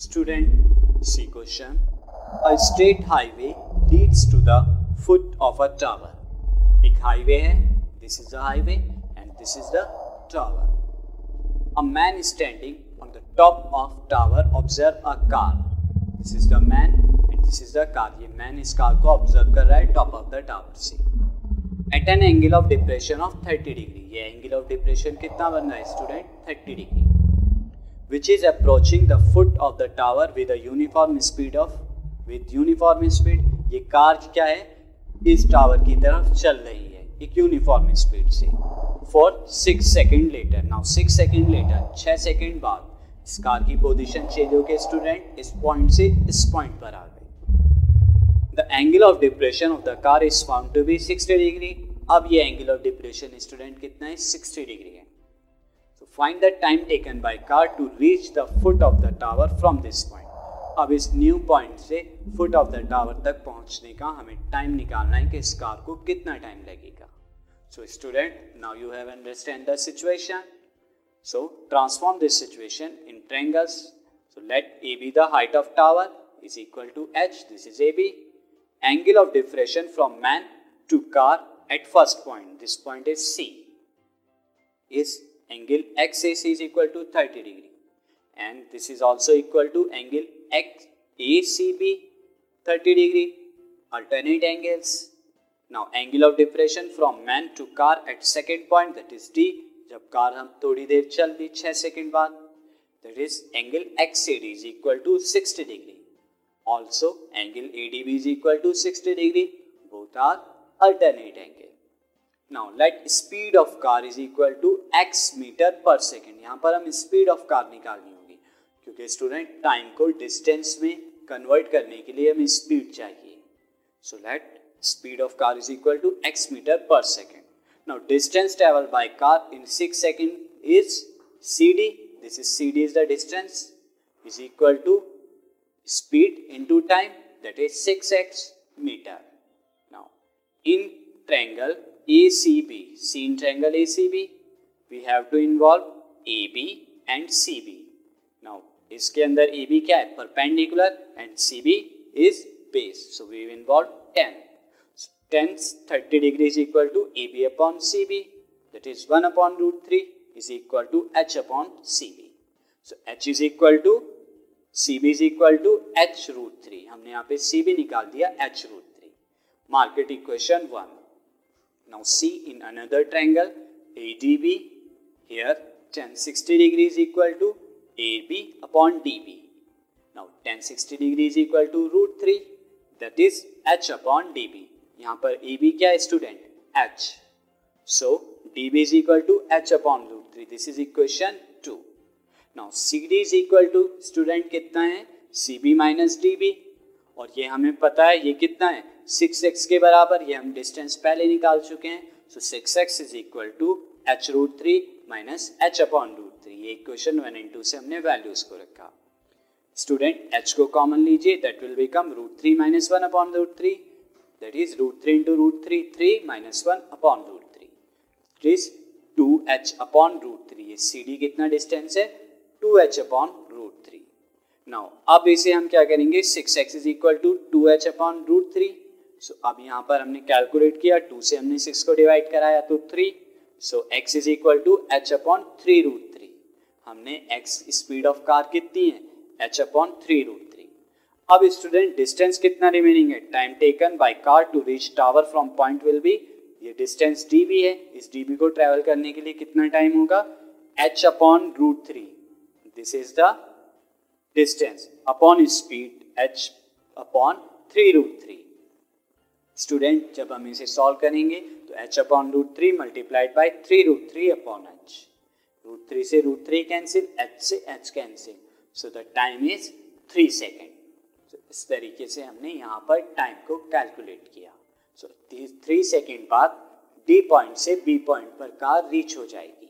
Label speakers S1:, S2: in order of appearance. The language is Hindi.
S1: Student, see question. A straight highway leads to the foot of a tower. एक हाईवे है this is the highway and this is the tower a man standing on the top of tower observe a car this is the man and this is the car ये मैन इस कार को ऑब्ज़र्व कर रहा है टॉप ऑफ़ द टावर से at an angle of depression of 30 degree ये एंगल ऑफ़ डिप्रेशन कितना बन रहा है student 30 degree which is approaching the foot of the tower with a uniform speed of, with uniform speed. ये कार क्या है? इस टावर की तरफ़ चल रही है, एक यूनिफॉर्म स्पीड से. For six second later now six second later छः सेकेंड बाद. इस कार की पोजीशन चेंज होकर स्टूडेंट इस पॉइंट से इस पॉइंट पर आ the angle of depression of the car is found to be 60 degree अब ये एंगल ऑफ़ डिप्रेशन स्टूडेंट कितना है? 60 डिग्री है। Find the time taken by car to reach the foot of the tower from this point अब इस न्यू पॉइंट से फुट ऑफ़ द टावर तक पहुँचने का हमें टाइम निकालना है कि इस कार को कितना टाइम लगेगा। So student now you have understand the situation so transform this situation in triangles so let A B the height of tower is equal to h. This is ab angle of diffraction from man to car at first point this point is c is angle XAC is equal to 30 degree and this is also equal to angle XACB 30 degree alternate angles now angle of depression from man to car at second point that is D जब कार हम थोड़ी देर चल दी 6 सेकंड बाद that is angle XAD is equal to 60 degree also, angle ADB is equal to 60 degree. Both are alternate angle. Now let speed of car is equal to x metre per second यहाँ पर हम स्पीड ऑफ़ कार निकालनी होगी, क्योंकि स्टूडेंट टाइम को डिस्टेंस में कन्वर्ट करने के लिए हमें स्पीड चाहिए। So let speed of car is equal to x metre per second now distance travel by car in six second is C D this is C D is the distance is equal to speed into time that is 6x meter. Now in triangle ACB, seen triangle ACB, we have to involve AB and CB. Now इसके अंदर AB क्या है perpendicular and CB is base. So we involve 10. So 10 30 degree is equal to AB upon CB that is 1 upon root 3 is equal to H upon CB. So H is equal to C B is equal to H root three हमने यहाँ पे सी बी निकाल दिया H root three mark it equation one now see in another triangle A D B here tan sixty degree is equal to A B upon D B now tan sixty degree is equal to root three that is H upon D B यहाँ पर ए बी क्या है student H so D B is equal to H upon root three this is equation two 2 now CD is equal to student कितना है? CB minus DB और ये हमें पता है, ये कितना है? सिक्स एक्स के बराबर, ये हम डिस्टेंस पहले निकाल चुके हैं। So six X is equal to H root three minus H upon root three ये इक्वेशन वन एंड टू से हमने वैल्यूज़ को रखा। स्टूडेंट एच को कॉमन लीजिए that will become root three minus one upon root three that is root three into root three three minus one upon root three is two H upon root three ये सी डी कितना डिस्टेंस है? Two H upon root three. Now, अब इसे हम क्या करेंगे? Six X is equal to two H upon root three. So, अब यहाँ पर हमने कैलकुलेट किया, टू से हमने सिक्स को डिवाइड कराया तो three. So, X is equal to H upon three root three. हमने एक्स स्पीड ऑफ़ कार कितनी है? H upon three root three. अब स्टूडेंट, डिस्टेंस कितना रिमेनिंग है? Time taken by car to reach tower from point will be ये डिस्टेंस डी बी है। इस डी बी को ट्रेवल करने के लिए कितना टाइम होगा? H upon root three. This is the distance upon speed H upon three root three student जब हम इसे सॉल्व करेंगे तो H upon root three multiplied by three root three upon H root three से रूट थ्री कैंसिल एच से H cancel so the time is three second इस तरीके से हमने यहाँ पर टाइम को कैलकुलेट किया. सो so, थ्री सेकेंड बाद डी पॉइंट से बी पॉइंट पर कार रीच हो जाएगी.